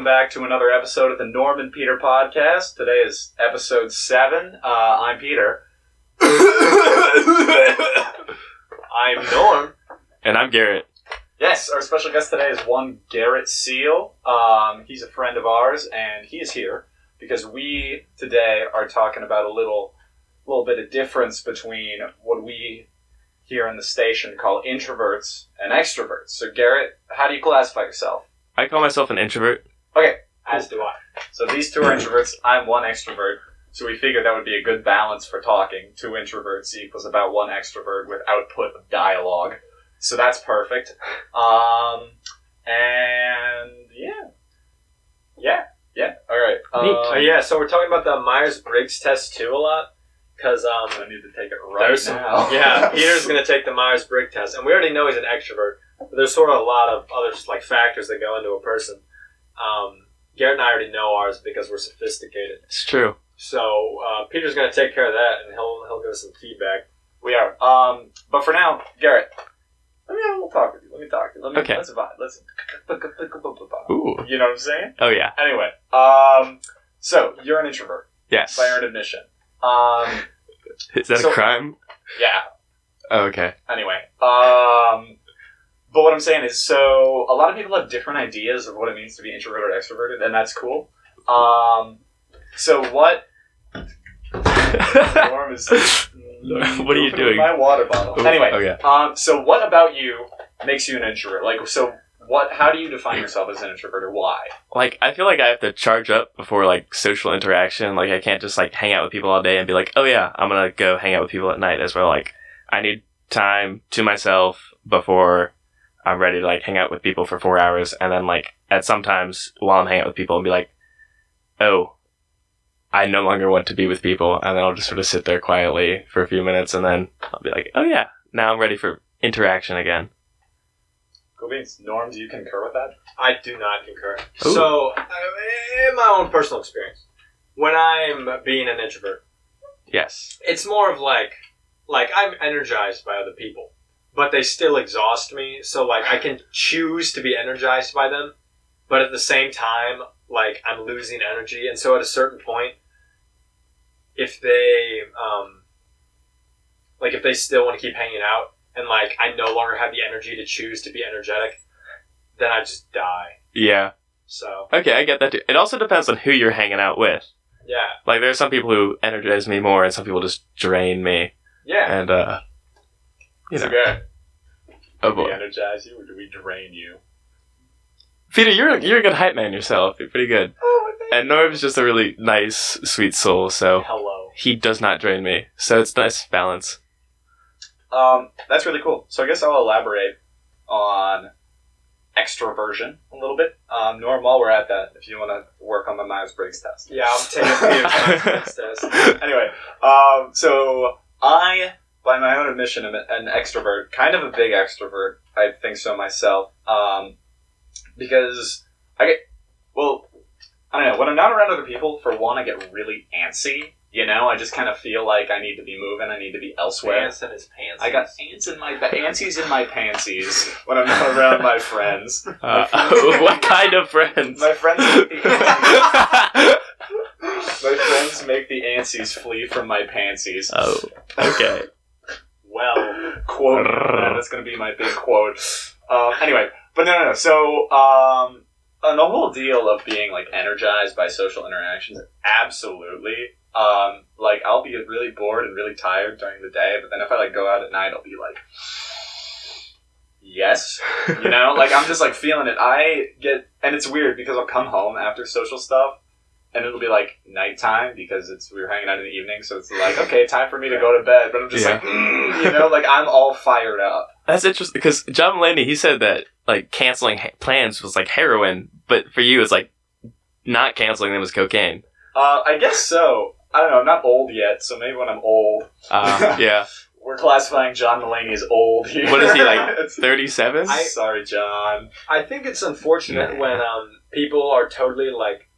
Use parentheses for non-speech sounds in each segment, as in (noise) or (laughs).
welcome back to another episode of the Norm and Peter podcast. Today is episode seven. Uh, I'm Peter. (coughs) I'm Norm. And I'm Garrett. Yes, our special guest today is one Garrett Seal. Um, he's a friend of ours, and he is here because we today are talking about a little, little bit of difference between what we here in the station call introverts and extroverts. So, Garrett, how do you classify yourself? I call myself an introvert. Okay, As do I. So these two are introverts. I'm one extrovert. So we figured that would be a good balance for talking. Two introverts equals about one extrovert with output of dialogue. So that's perfect. Um, and yeah, yeah, yeah. All right. Oh yeah, so we're talking about the Myers Briggs test too a lot, because um, I need to take it right there's now. (laughs) yeah, (laughs) Peter's gonna take the Myers Briggs test, and we already know he's an extrovert, but there's sort of a lot of other like factors that go into a person. Um, Garrett and I already know ours because we're sophisticated. It's true. So uh, Peter's gonna take care of that, and he'll he'll give us some feedback. we are. Um, but for now, Garrett. Let me have a little talk with you. Let me talk to you. Let me, Okay. Let's vibe. Let's. Ooh. You know what I'm saying? Oh yeah. Anyway, um, so you're an introvert Yes. by earned admission. Um, (laughs) Is that So- a crime? yeah. Oh, okay. Anyway, um, but what I'm saying is, so a lot of people have different ideas of what it means to be introverted or extroverted, and that's cool. Um, so what? (laughs) Norm is. (laughs) What are you doing? My water bottle. Ooh, Anyway, Okay. um, so what about you makes you an introvert? Like, so what? How do you define yourself as an introvert, or why? Like I feel like I have to charge up before like social interaction. Like I can't just like hang out with people all day and be like, oh yeah, I'm gonna go hang out with people at night as well. Like I need time to myself before I'm ready to like hang out with people for four hours, and then like at sometimes while I'm hanging out with people, and be like, oh, I no longer want to be with people, and then I'll just sort of sit there quietly for a few minutes, and then I'll be like, oh yeah, now I'm ready for interaction again. Cool beans. Norm, do you concur with that? I do not concur. Ooh. So, uh, in my own personal experience, when I'm being an introvert, Yes. it's more of like, like I'm energized by other people, but they still exhaust me. So like I can choose to be energized by them, but at the same time, like I'm losing energy, and so at a certain point, if they, um, like if they still want to keep hanging out, and like I no longer have the energy to choose to be energetic, then I just die. Yeah. So Okay, I get that too. It also depends on who you're hanging out with. yeah, Like there are some people who energize me more, and some people just drain me. yeah. And uh, you So know, good. oh Do we boy, energize you or do we drain you? Peter, you're a, you're a good hype man yourself. You're pretty good. Oh, And Norm's just a really nice, sweet soul, so Hello. he does not drain me. So it's nice balance. Um, that's really cool. So I guess I'll elaborate on extroversion a little bit. Um, Norm, while we're at that, if you want to work on the Myers Briggs test. Yeah, I'm taking Peter's (laughs) Myers-Briggs test. (laughs) (laughs) anyway, um, so I, by my own admission, I'm an extrovert, kind of a big extrovert. I think so myself, um, because I get well. I don't know. When I'm not around other people, for one, I get really antsy. You know, I just kind of feel like I need to be moving. I need to be elsewhere. Pants in his pants. I got ants in my ba- antsies in my pantsies when I'm not around my friends. (laughs) Uh, (laughs) what kind of friends? My friends make the antsies, (laughs) my friends make the antsies flee from my pantsies. oh, okay. Well, quote. that's gonna be my big quote. Um, anyway, but no, no, no. So, um, on the whole deal of being like energized by social interactions, absolutely. Um, like I'll be really bored and really tired during the day, but then if I like go out at night, I'll be like, yes, you know, like I'm just like feeling it. I get, and it's weird because I'll come home after social stuff, and it'll be like nighttime because it's we were hanging out in the evening, so it's like okay, time for me to go to bed. But I'm just Yeah. like, mm, you know, like I'm all fired up. That's interesting because John Mulaney he said that like canceling ha- plans was like heroin, but for you it's like not canceling them was cocaine. Uh, I guess so. I don't know. I'm not old yet, so maybe when I'm old, Uh, (laughs) yeah, we're classifying John Mulaney as old here. What is he, like, (laughs) (laughs) thirty-seven. Sorry, John. I think it's unfortunate Nah. when um, people are totally like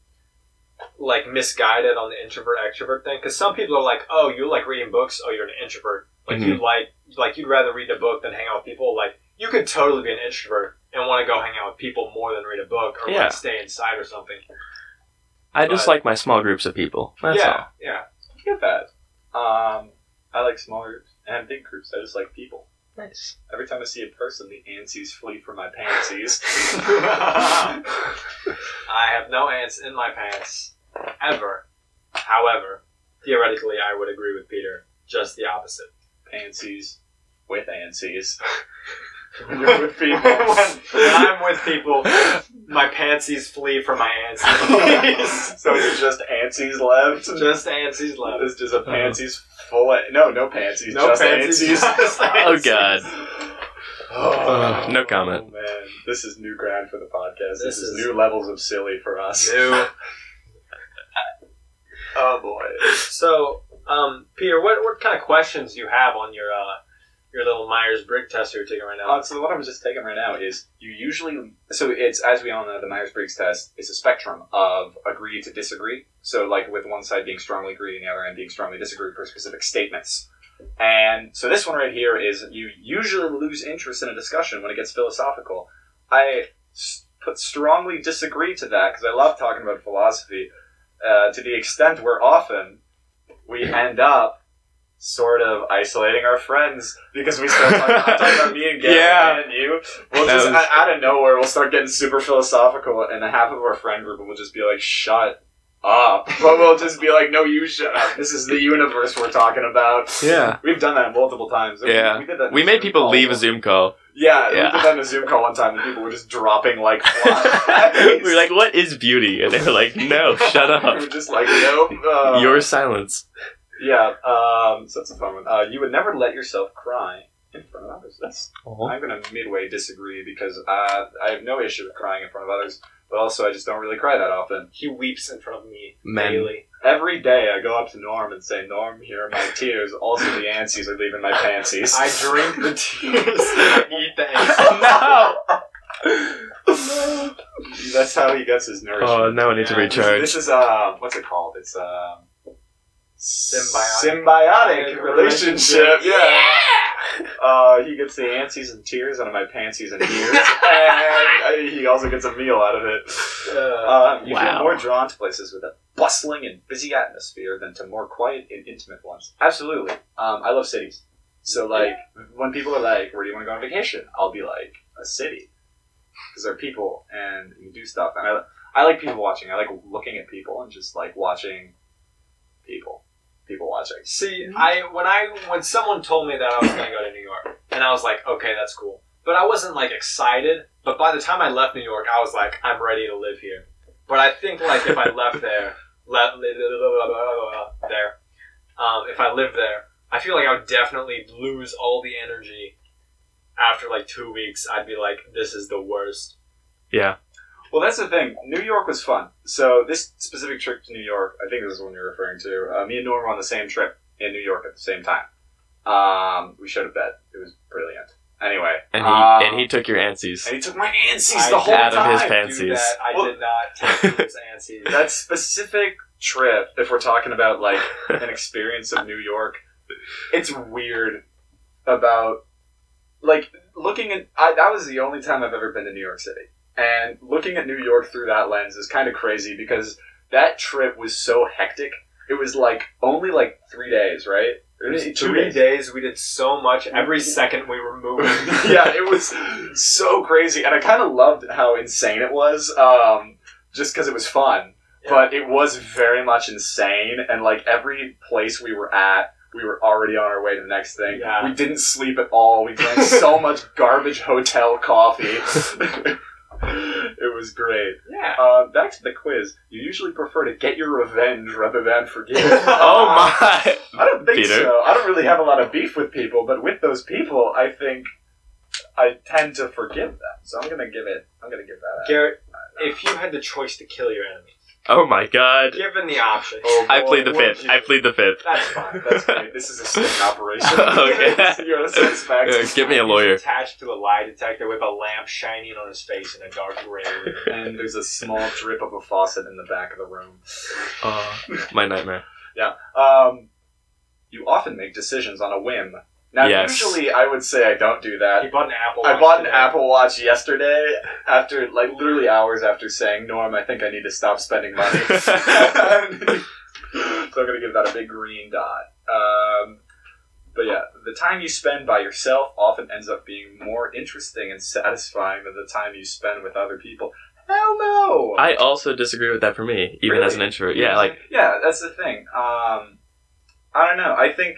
like misguided on the introvert extrovert thing because some people are like, oh, you like reading books, oh, you're an introvert. Like you like like you'd rather read a book than hang out with people. Like you could totally be an introvert and want to go hang out with people more than read a book or Yeah. like stay inside or something. I just like my small groups of people. That's yeah, all. yeah. I get that. Um, I like small groups and big groups. I just like people. Nice. Every time I see a person, the antsies flee from my pantsies. (laughs) (laughs) I have no ants in my pants ever. However, theoretically, I would agree with Peter. Just the opposite. pansies with antsies. When (laughs) you're with people. when, when I'm with people, my pantsies flee from my antsies. (laughs) so it's just antsies left. just antsies left. It's just a uh-huh. pansies full of no, no pansies, No just pansies, antsies. just (laughs) Oh antsies. god. Oh, uh, no comment. Oh, man, this is new ground for the podcast. This, This is, is- new levels of silly for us. New. Oh boy. So, um, Peter, what what kind of questions do you have on your uh, your little Myers Briggs test you're taking right now? Uh, so what I'm just taking right now is you usually so it's as we all know the Myers Briggs test is a spectrum of agree to disagree. So like with one side being strongly agree and the other end being strongly disagree for specific statements. And so this one right here is you usually lose interest in a discussion when it gets philosophical. I put strongly disagree to that because I love talking about philosophy uh, to the extent where often we end up sort of isolating our friends because we start talking, I'm talking about me and Gary Yeah. and you. We'll just was- out- of nowhere we'll start getting super philosophical, and the half of our friend group will just be like, "Shut up," (laughs) but we'll just be like, "No, you shut up. This is the universe we're talking about." Yeah. We've done that multiple times. Yeah. we, did that. We made people leave a Zoom call. Yeah, we Yeah. did that in a Zoom call one time, and people were just dropping like (laughs) flies. we were like, "What is beauty?" And they were like, "No, shut (laughs) up." we were just like, "No, Uh, Your silence." yeah. Um, so that's a fun one. Uh, you would never let yourself cry in front of others. That's I'm going to midway disagree because uh, I have no issue with crying in front of others, but also I just don't really cry that often. he weeps in front of me Men. daily. Every day I go up to Norm and say, Norm, here are my tears. Also, the antsies are leaving my pantsies. I drink the tears. I (laughs) eat the ants. That's how he gets his nourishment. Oh, now I need to Yeah, This, recharge. this is, uh, what's it called? It's, um, Symbiotic. Symbiotic relationship. Relationship. Yeah. Uh, he gets the antsies and tears out of my pantsies and ears, (laughs) and he also gets a meal out of it. Uh, Uh, you Wow. feel more drawn to places with a bustling and busy atmosphere than to more quiet and intimate ones. Absolutely. Um, I love cities. So, like, when people are like, where do you want to go on vacation? I'll be like, a city. Because they're people and you do stuff. And I, I like people watching. I like looking at people and just, like, watching people. People watching. See, I when I when someone told me that I was gonna go to New York, and I was like, okay, that's cool. But I wasn't like excited. But by the time I left New York, I was like, I'm ready to live here. But I think like if I (laughs) left there, le- there, um, if I lived there, I feel like I would definitely lose all the energy. After like two weeks, I'd be like, this is the worst. Yeah. Well, that's the thing. New York was fun. So this specific trip to New York, I think this is the one you're referring to. Uh, me and Norm were on the same trip in New York at the same time. Um, we showed a bed. It was brilliant. Anyway, And he um, and he took your antsies. and he took my antsies I the whole out of time. his Do Fancies. that. I Well- did not take (laughs) those antsies. that specific trip, if we're talking about like an (laughs) experience of New York, it's weird about like looking at. I, that was the only time I've ever been to New York City, and looking at New York through that lens is kind of crazy because that trip was so hectic. It was like only like three days, right? Or two Three days, we did so much. Every (laughs) second we were moving. (laughs) (laughs) yeah, it was so crazy, and I kind of loved how insane it was, um, just because it was fun. Yeah. But it was very much insane, and like every place we were at, we were already on our way to the next thing. Yeah. We didn't sleep at all. We drank so much garbage hotel coffee. (laughs) it was great. Yeah. Uh, back to the quiz. You usually prefer to get your revenge rather than forgive. (laughs) oh my! I don't think Peter? so. I don't really have a lot of beef with people, but with those people, I think I tend to forgive them. So I'm gonna give it. I'm gonna give that. A. Garrett, if you had the choice to kill your enemy, Oh my god! given the option, Oh, I boy, plead the fifth. you- I plead the fifth. that's fine. That's great. This is a sting (laughs) operation. (laughs) Okay. (laughs) You're a suspect. Uh, give me a He's lawyer. attached to a lie detector with a lamp shining on his face in a dark room. and there's a small drip of a faucet in the back of the room. Oh, my nightmare. Yeah. Um, you often make decisions on a whim, Now, Yes. usually I would say I don't do that. He bought an Apple. Watch I bought an today. Apple Watch yesterday after, like, literally hours after saying, Norm, I think I need to stop spending money. (laughs) (laughs) so I'm going to give that a big green dot. Um, but yeah, the time you spend by yourself often ends up being more interesting and satisfying than the time you spend with other people. Hell no! I also disagree with that for me, even as an introvert. Yeah, like yeah, that's the thing. Um, I don't know. I think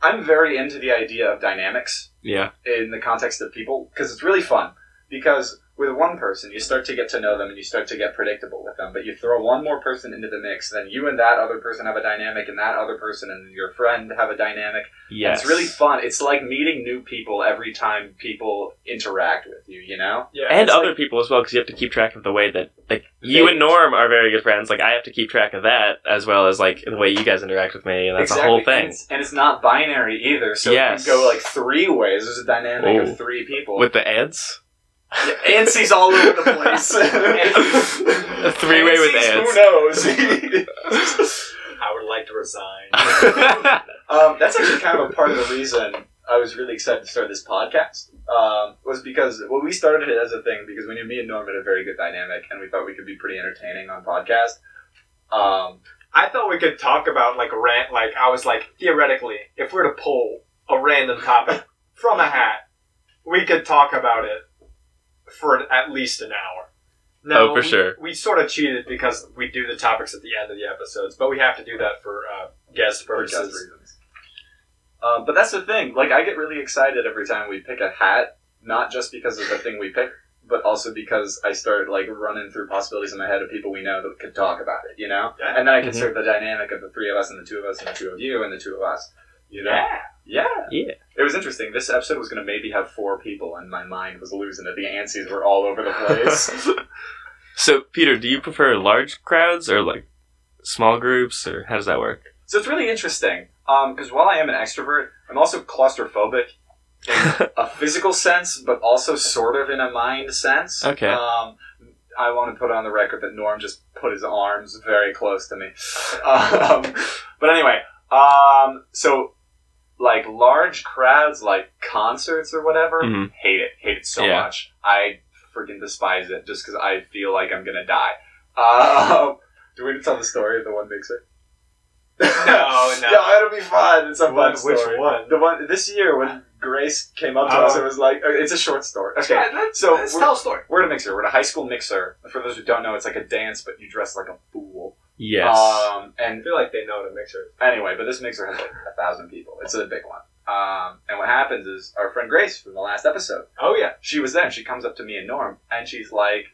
I'm very into the idea of dynamics yeah, in the context of people because it's really fun. Because with one person, you start to get to know them and you start to get predictable with them. But you throw one more person into the mix, then you and that other person have a dynamic, and that other person and your friend have a dynamic. And yes, It's really fun. It's like meeting new people every time people interact with you. You know? Yeah, and other like- people as well because you have to keep track of the way that like you and Norm are very good friends. Like I have to keep track of that as well as like the way you guys interact with me, and that's exactly. a whole And thing. it's, and it's not binary either. So Yes. it can go like three ways. There's a dynamic Ooh. of three people. With the ads, Yeah, ANSY's all over the place. (laughs) a three way with ANSY's. Who knows? I would like to resign. (laughs) um, that's actually kind of a part of the reason I was really excited to start this podcast. Um, was because well, we started it as a thing because we knew me and Norm had a very good dynamic, and we thought we could be pretty entertaining on podcast. Um, I thought we could talk about like a rant. Like I was like theoretically, if we were to pull a random topic from a hat, we could talk about it for at least an hour. Oh, for we, sure. We sort of cheated because we do the topics at the end of the episodes, but we have to do that for uh, guest for just purposes. reasons. Um, but that's the thing. Like, I get really excited every time we pick a hat, not just because of the thing we pick, but also because I start like running through possibilities in my head of people we know that could talk about it. You know, Yeah. and then I Mhm. consider the dynamic of the three of us and the two of us and the two of you and the two of us. You know, Yeah. Yeah, Yeah. It was interesting. This episode was going to maybe have four people, and my mind was losing it. The ansies were all over the place. (laughs) (laughs) so, Peter, do you prefer large crowds or like small groups, or how does that work? So it's really interesting because while I am an extrovert, I'm also claustrophobic in (laughs) a physical sense, but also sort of in a mind sense. Okay. Um, I want to put on the record that Norm just put his arms very close to me. Um, but anyway, um, so like large crowds, like concerts or whatever, Mhm. hate it, hate it so Yeah. much. I freaking despise it just because I feel like I'm gonna die. Um, do we need to tell the story of the one mixer? no. (laughs) yeah, it'll be fun. It's a fun story. which one? The one this year when Grace came up to Oh. us, it was like uh, it's a short story. Okay, Yeah, let's, so let's we're- tell a story. we're at a mixer. We're at a high school mixer. For those who don't know, it's like a dance, but you dress like a fool. Yes. Um, I and feel like they know what a mixer is. anyway, but this mixer has like a thousand people. It's a big one. Um, and what happens is our friend Grace from the last episode, Oh yeah. she was there. She comes up to me and Norm, and she's like,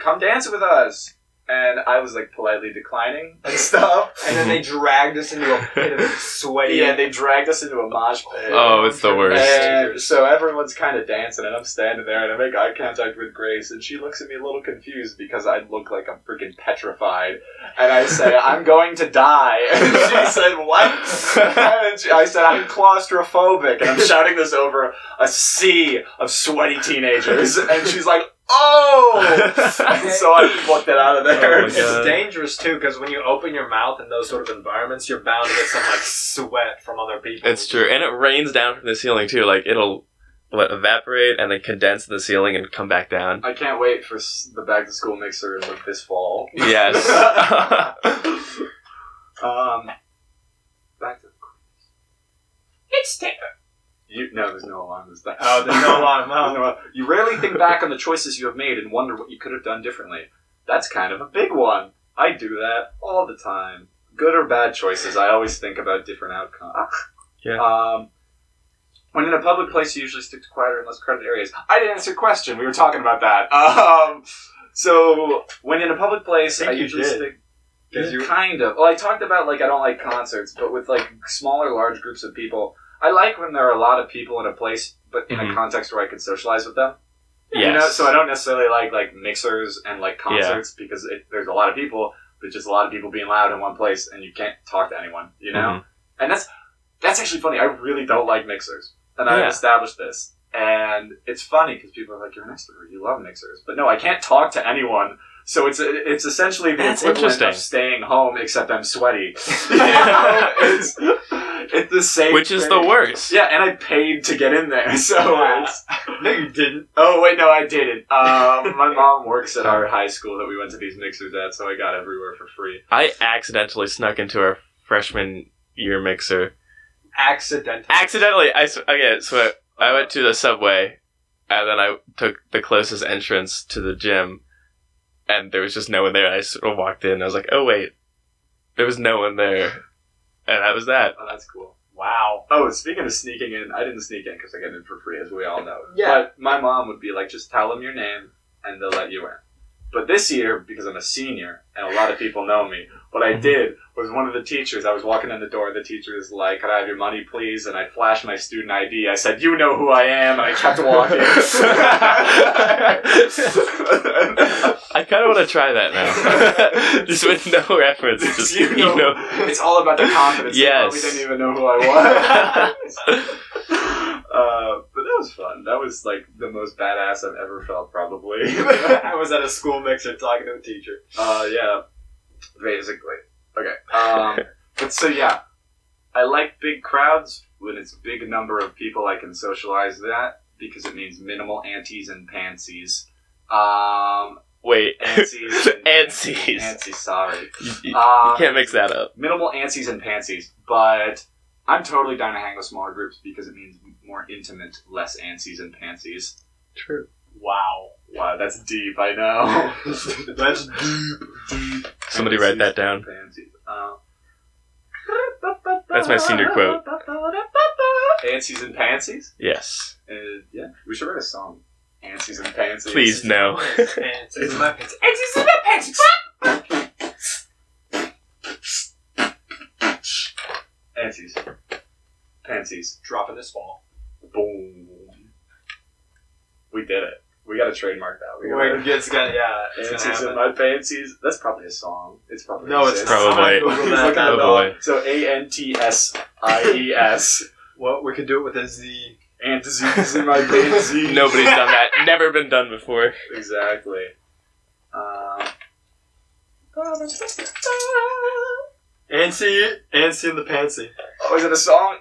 "Come dance with us." And I was like politely declining and stuff. (laughs) And then they dragged us into a pit of sweaty. Yeah, they dragged us into a mosh pit. Oh, it's the worst. And so everyone's kind of dancing, and I'm standing there, and I make eye contact with Grace, and she looks at me a little confused because I look like I'm freaking petrified. And I say, (laughs) I'm going to die. And she (laughs) said, What? And she- I said, I'm claustrophobic. And I'm shouting this over a sea of sweaty teenagers. And she's like, Oh! And (laughs) so I booked it out of there. Oh It's God. dangerous too because when you open your mouth in those sort of environments, you're bound to get some like sweat from other people. It's true, and it rains down from the ceiling too. Like it'll what evaporate and then condense in the ceiling and come back down. I can't wait for the back to school mixer like this fall. Yes. (laughs) (laughs) um, back to It's Taylor. You. No, there's no alarm this time. Oh, there's no alarm. (laughs) Oh. no. You rarely think back on the choices you have made and wonder what you could have done differently. That's kind of a big one. I do that all the time. Good or bad choices, I always think about different outcomes. Yeah. Um, when in a public place, you usually stick to quieter and less crowded areas. I didn't answer your question. We were talking about that. (laughs) Um, so when in a public place, I I, usually did. stick. 'Cause you- kind of. Well, I talked about like I don't like concerts, but with like smaller, large groups of people, I like when there are a lot of people in a place, but in a Mhm. context where I can socialize with them. yes. You know, so I don't necessarily like like mixers and like concerts because it, there's a lot of people, but just a lot of people being loud in one place, and you can't talk to anyone. You know, Mhm. and that's that's actually funny. I really don't like mixers, and Yeah. I've established this. And it's funny because people are like, "You're an extrovert. You love mixers," but no, I can't talk to anyone So it's it's essentially the That's equivalent of staying home, except I'm sweaty. (laughs) You know, it's, it's the same. Which is thing. the worst. Yeah, and I paid to get in there, (laughs) so Yeah. it's. no, you didn't. Oh wait, no, I didn't. Um, (laughs) my mom works at our high school that we went to these mixers at, so I got everywhere for free. I accidentally snuck into our freshman year mixer. Accidental. Accidentally, I okay. So I went to the subway, and then I took the closest entrance to the gym, and there was just no one there. I sort of walked in. and I was like, oh wait, there was no one there, and that was that. Oh, that's cool. Wow. Oh, speaking of sneaking in, I didn't sneak in because I get in for free, as we all know. (laughs) Yeah. But my mom would be like, just tell them your name, and they'll let you in. But this year, because I'm a senior and a lot of people know me, what I did was one of the teachers. I was walking in the door. The teacher was like, "Could I have your money, please?" And I flashed my student ID. I said, "You know who I am," and I kept walking. (laughs) I kind of want to try that now, (laughs) just with no reference. Just You you know- know, it's all about the confidence. Yes. probably didn't even know who I was. (laughs) uh, but that was fun. That was like the most badass I've ever felt, probably. I was at a school mixer talking to a teacher. uh, yeah, basically. Okay. (laughs) Um, but so yeah, I like big crowds when it's a big number of people. I can socialize that because it means minimal anties and pansies. Um, wait, antsies (laughs) and Antsies. Antsies, sorry. you, you- Um, you can't mix that up. minimal antsies and pansies, but I'm totally down to hang with smaller groups because it means more intimate, less antsies and pansies. True. Wow. Wow, that's deep, I know. (laughs) That's deep. deep. Somebody write that down. Pansies. Uh, That's my senior quote. Antsies and pansies? Yes. Uh, yeah, we should write a song. Antsies and pansies. Please no. Pants. It's my pants. Antsies and pansies! Antsies. Pansies. Dropping this fall. Boom. We did it. We gotta trademark that. We Wait, gotta, it's gonna, yeah. It's gonna Fancies in my fancies. That's probably a song. It's probably No, it's Probably. I'm Google that. Oh, boy. So A N T S I E S. (laughs) Well, we could do it with a Z. Antizies in my fancies. (laughs) Nobody's done that. Never been done before. Exactly. Um, Antsy, Antsy and the Pantsy. oh, is it a song?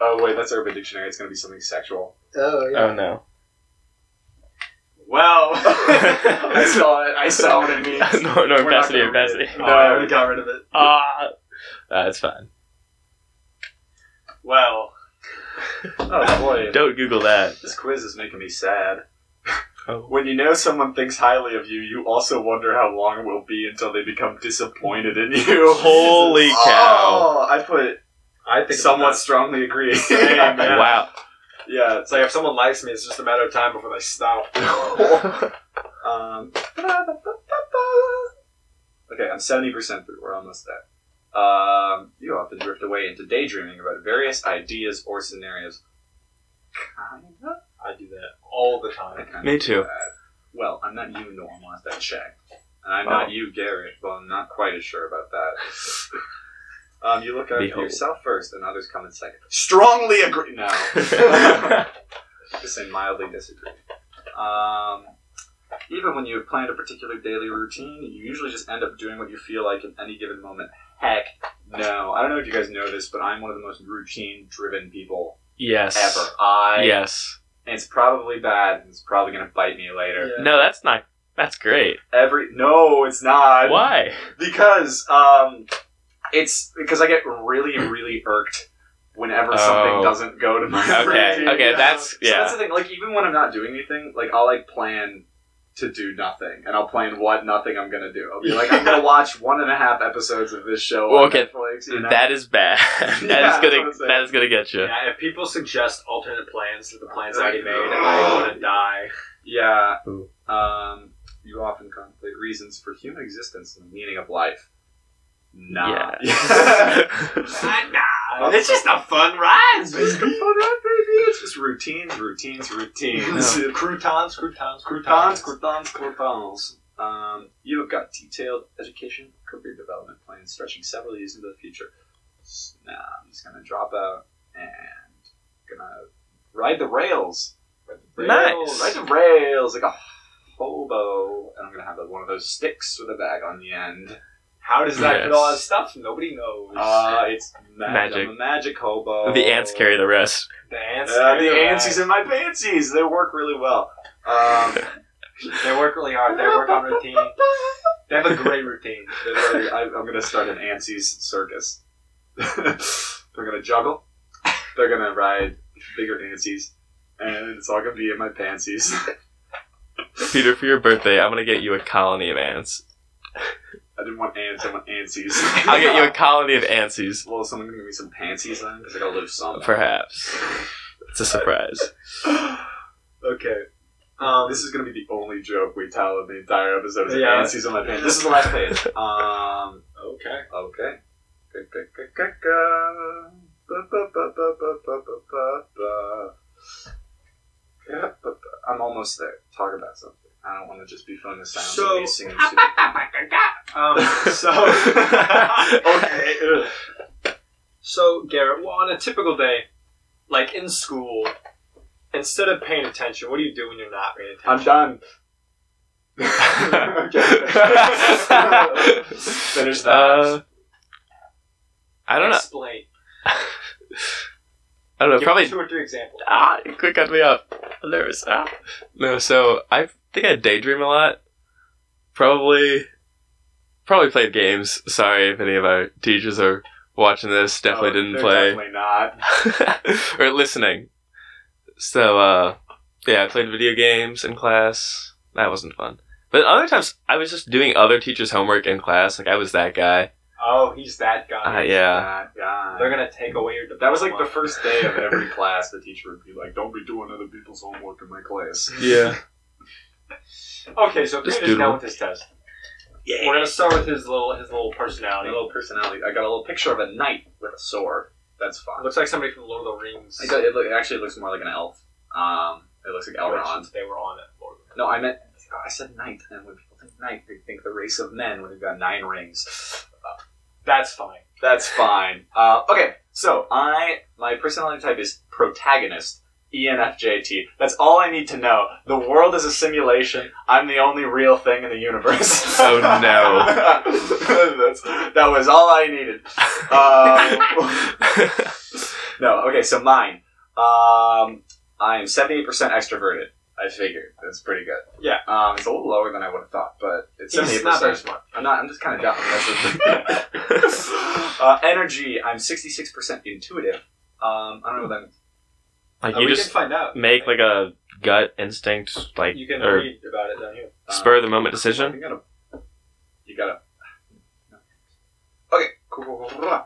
Oh wait, that's Urban Dictionary. It's gonna be something sexual. Oh, yeah. Oh no. Well. (laughs) I saw it. I saw what it means. (laughs) no, no, We're not capacity gonna read capacity. it. Oh, I already got rid of it. Ah, that's fine. Well. Oh boy, Don't Google that. this quiz is making me sad. Oh. When you know someone thinks highly of you, you also wonder how long it will be until they become disappointed in you. Holy (laughs) cow! Oh, I put I think somewhat strongly agree. Same, yeah. Wow. Yeah, It's like if someone likes me, it's just a matter of time before they stop. (laughs) Um, okay, I'm 70% through. We're almost there. Um, you often drift away into daydreaming about various ideas or scenarios. Kinda? I do that all the time. Me too. that. Well, I'm not you, Norm, last I checked. And I'm Oh. not you, Garrett. Well, I'm not quite as sure about that. (laughs) um, you look out for yourself first, and others come in second. Strongly agree. No. (laughs) Just say mildly disagree. Um, even when you have planned a particular daily routine, you usually just end up doing what you feel like in any given moment. Heck, no. I don't know if you guys know this, but I'm one of the most routine-driven people yes. ever. I Yes. and it's probably bad. And it's probably gonna bite me later. Yeah. No, that's not. That's great. Every no, it's not. Why? Because um, it's because I get really, really irked whenever something Oh. doesn't go to my Okay. routine. Okay. Yeah. That's So that's the thing. Like even when I'm not doing anything, like I'll like plan to do nothing, and I'll plan what nothing I'm gonna do. I'll be like, I'm gonna (laughs) watch one and a half episodes of this show Well, on okay, Netflix. You know? That is bad. (laughs) that (laughs) Yeah, is that's gonna. That is gonna get you. Yeah, if people suggest alternate plans to the plans I already made, I want to die. yeah. Ooh. Um, you often contemplate reasons for human existence and the meaning of life. Nah. Yeah. (laughs) nah, it's just a fun ride. It's just a fun ride, baby. It's just routines, routines, routines. No. (laughs) Croutons, croutons, Croutons, croutons. croutons, croutons. Um, you have got detailed education, career development plans stretching several years into the future. S- Nah, I'm just gonna drop out and gonna ride the rails. Nice. Ride the rails like a hobo and I'm gonna have one of those sticks with a bag on the end. How does that Yes. fit all that stuff? Nobody knows. Uh, it's magic. Magic. I'm a magic hobo. The ants carry the rest. the ants. Uh, the they're antsies in my pantsies. They work really well. Um, (laughs) They work really hard. They work on routine. They have a great routine. They're I, I'm gonna start an antsies circus. (laughs) They're gonna juggle. They're gonna ride bigger antsies, and it's all gonna be in my pantsies. Peter, for your birthday, I'm gonna get you a colony of ants. (laughs) I didn't want ants. I want antsies. (laughs) I'll get you a (laughs) colony of antsies, Well, someone can give me some pantsies then, because I gotta live some. perhaps. It's a surprise. (laughs) Okay. Um, This is gonna be the only joke we tell in the entire episode. Is Yeah. antsies on my pants. This is the last page. Um. okay. Okay. I'm almost there. Talk about something. I don't want to just be fun to sound So- of me singing. Um, (laughs) so. okay. So, Garrett, well, on a typical day, like in school, instead of paying attention, what do you do when you're not paying attention? I'm done. Okay. (laughs) Finish that. Uh, I don't know. Explain. I don't know. Give Probably two or three examples. ah, you quick cut me up. I'm nervous. Ah. No, so I think I daydream a lot. Probably, probably played games. Sorry if any of our teachers are watching this. Definitely Oh, didn't play Definitely not. (laughs) or listening. So uh, yeah, I played video games in class. That wasn't fun. But other times, I was just doing other teachers' homework in class. Like I was that guy. Oh, he's that guy. Uh, yeah. That guy. They're gonna take away your diploma. That was like the first day of every (laughs) class. The teacher would be like, "Don't be doing other people's homework in my class." Yeah. (laughs) (laughs) Okay, so Just Peter's doodle. done with his test. We're gonna start with his little his little A personality. little personality. I got a little picture of a knight with a sword. That's fun. Looks like somebody from Lord of the Rings. It, do- it, look, it actually looks more like an elf. Um, it looks like Elrond. Which They were on it. Lord of the Rings. No, I meant oh, I said knight, and when people think knight, they think the race of men when they've got nine rings. Rings. That's fine. That's fine. Uh, okay, so I my personality type is protagonist. ENFJT. That's all I need to know. The world is a simulation. I'm the only real thing in the universe. Oh, no. (laughs) That's, that was all I needed. Um, (laughs) no, okay, so mine. Um, I am 78% extroverted. I figured. That's pretty good. Yeah. Um, it's a little lower than I would have thought, but it's 78%. Not very smart. I'm not. I'm just kind of dumb. That's the (laughs) uh, energy. I'm 66% intuitive. Um, I don't know what that means. Like Uh, you we just can find out. make like a gut instinct, like You can or read about it down here. spur of the moment decision. You gotta. You gotta. Okay. Cool. cool, cool, cool.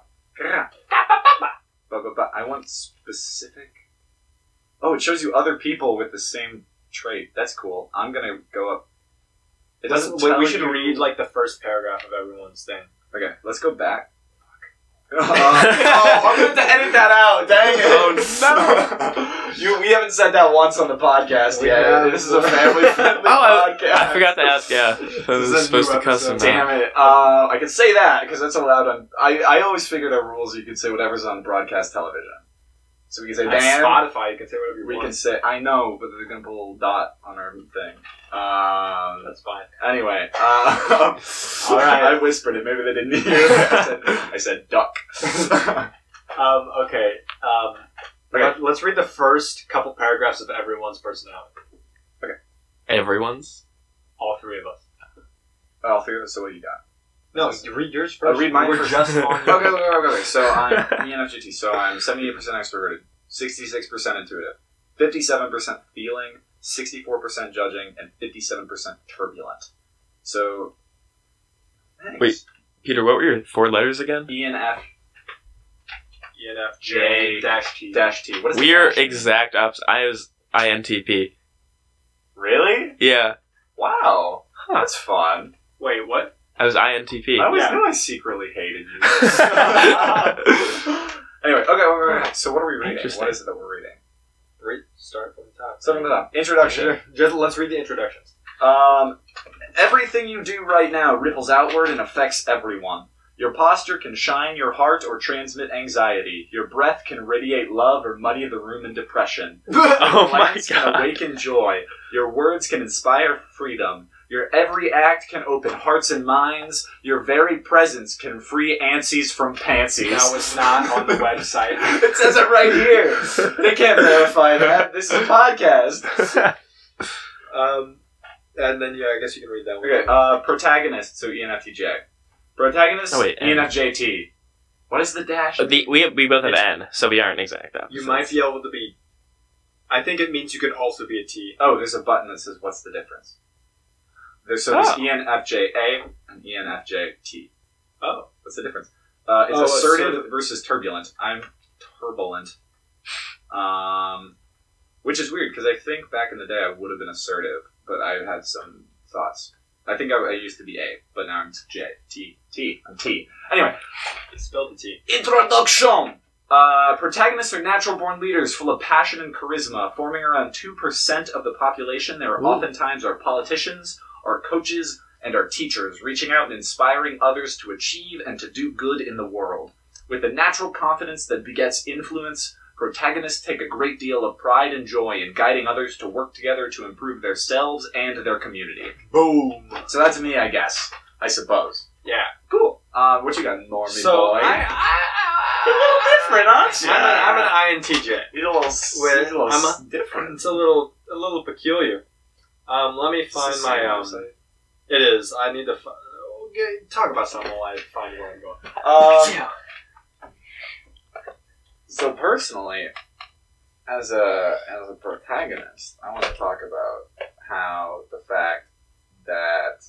Ba, ba, ba. I want specific. Oh, it shows you other people with the same trait. That's cool. I'm gonna go up. It doesn't. Wait, we should read like the first paragraph of everyone's thing. Okay, let's go back. Uh, (laughs) oh, I'm gonna have to edit that out. Dang it! Oh, no! (laughs) you, we haven't said that once on the podcast yet. have. This is a family-friendly Oh, I, podcast. I forgot to ask. Yeah, (laughs) This I is was supposed to cuss him Damn it! Uh, I can say that because that's allowed on. I, I always figured our rules. You could say whatever's on broadcast television. So we can say On Dan. Spotify, you can say whatever you We want. We can say I know, but they're gonna put a little dot on our thing. Um, That's fine. Anyway, uh, (laughs) All right. I whispered it. Maybe they didn't hear it. I said, I said duck. (laughs) Um, okay. Um, Okay. Let, us read the first couple paragraphs of everyone's personality. Okay. Everyone's. All three of us. I'll figure this. So what you got? No, you read yours I'll first. read mine We're first. just on. (laughs) Okay, okay, okay, okay. So I'm ENFJT. So I'm 78% extroverted, 66% intuitive, 57% feeling, 64% judging, and 57% turbulent. So, thanks. Wait. Peter, what were your four letters again? ENF ENFJ J dash T. dash T. What is we are exact opposite. I was INTP. Really? Yeah, Wow. That's fun. Wait, what? I was INTP. I always Yeah. knew I secretly hated you. (laughs) (laughs) anyway, okay, okay, okay. So what are we reading? What is it that we're reading? Start from the top. From the top. Introduction. Just let's read the introductions. Um, everything you do right now ripples outward and affects everyone. Your posture can shine your heart or transmit anxiety. Your breath can radiate love or muddy the room in depression. (laughs) Oh Your my glance can god. awaken joy. Your words can inspire freedom. Your every act can open hearts and minds. Your very presence can free antsies from pansies. That was not on the (laughs) website. it says it right here. They can't verify that. This is a podcast. (laughs) Um, and then yeah, I guess you can read that one. Okay, uh, protagonist, so E ENFTJ. Protagonist, Oh, wait, N. ENFJT. What is the dash? But the, we we both have It's- N, so we aren't exact opposites. You might be able to be. I think it means you could also be a T. Oh, there's a button that says what's the difference. There's so there's Oh. ENFJA and ENFJT. Oh. What's the difference? Uh, it's Oh, assertive assertive. versus turbulent. I'm turbulent. Um, which is weird because I think back in the day I would have been assertive, but I had some thoughts. I think I, I used to be A, but now I'm J. T. T. I'm T. Anyway, Spell the T. Introduction. Uh, protagonists are natural born leaders full of passion and charisma. Forming around 2% of the population, they are oftentimes our politicians, our coaches, and our teachers, reaching out and inspiring others to achieve and to do good in the world. With the natural confidence that begets influence, protagonists take a great deal of pride and joy in guiding others to work together to improve themselves and their community. Boom. So that's me, I guess. I suppose. Yeah. Cool. Uh, what you got, Normie So boy? I, I, (laughs) a little different, aren't you? I'm, an, I'm an INTJ. You're a little, With- he's a little I'm a- s- different. It's a little a little peculiar. Um, let me find my um. It is. I need to fi- okay, talk about something while I find where I'm going. (laughs) Um, So personally, as a as a protagonist, I want to talk about how the fact that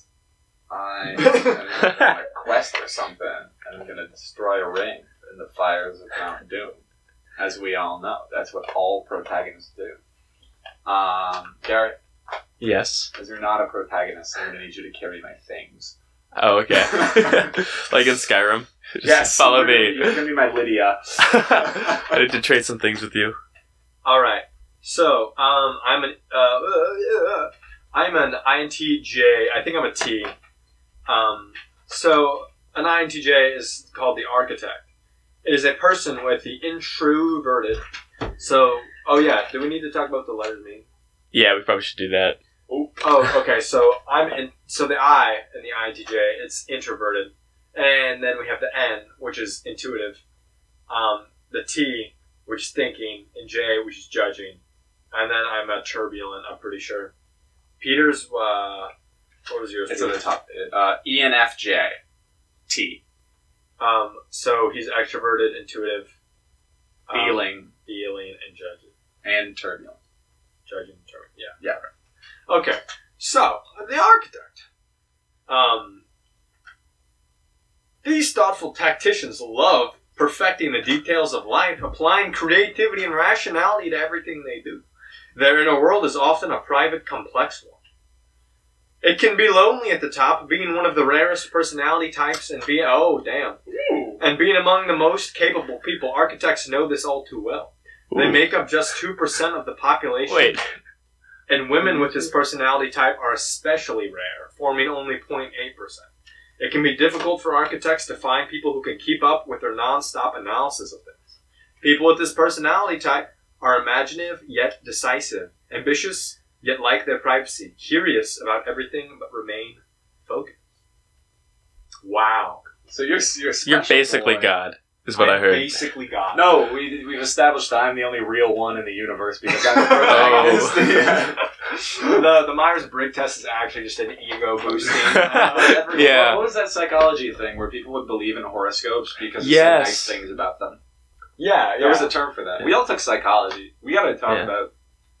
I am on a (laughs) quest or something and I'm going to destroy a ring in the fires of Mount Doom, as we all know, that's what all protagonists do. Um, Garrett, Yes. Because you're not a protagonist, I'm going to need you to carry my things. Oh, okay. (laughs) like in Skyrim. Just follow you're gonna- me. You're going to be my Lydia. (laughs) (laughs) I need to trade some things with you. All right. So um, I'm an uh, uh, I'm an INTJ. I think I'm a T. Um, so an INTJ is called the architect. It is a person with the introverted. So oh yeah, do we need to talk about the letters mean? Yeah, we probably should do that. Oh, okay. So I'm in. So the I in the INTJ, it's introverted, and then we have the N, which is intuitive. Um, the T, which is thinking, and J, which is judging, and then I'm a turbulent. I'm pretty sure. Peter's. Uh, what was yours? It's at Peter? the top. Uh, ENFJ. T. Um, so he's extroverted, intuitive, um, Feeling feeling, and judging. and turbulent. Judging, turbulent. Yeah. Yeah. Okay. So the architect. Um, these thoughtful tacticians love perfecting the details of life, applying creativity and rationality to everything they do. Their inner world is often a private, complex one. It can be lonely at the top, being one of the rarest personality types, and being oh damn, and being among the most capable people. Architects know this all too well. They make up just two percent of the population. Wait. And women with this mm-hmm. personality type are especially rare, forming only 0.8%. It can be difficult for architects to find people who can keep up with their non-stop analysis of things. People with this personality type are imaginative yet decisive, ambitious yet like their privacy, curious about everything but remain focused. Wow. So you're you're You're basically boy. God, is what I I'm heard. Basically God. No, we we've established that I'm the only real one in the universe because I'm the (laughs) Oh. protagonist. yeah. (laughs) (laughs) the the Myers Briggs test is actually just an ego boosting. Every- Yeah. What was that psychology thing where people would believe in horoscopes because it Yes. said nice things about them? yeah, There was a term for that. We all took psychology. We got to talk Yeah. about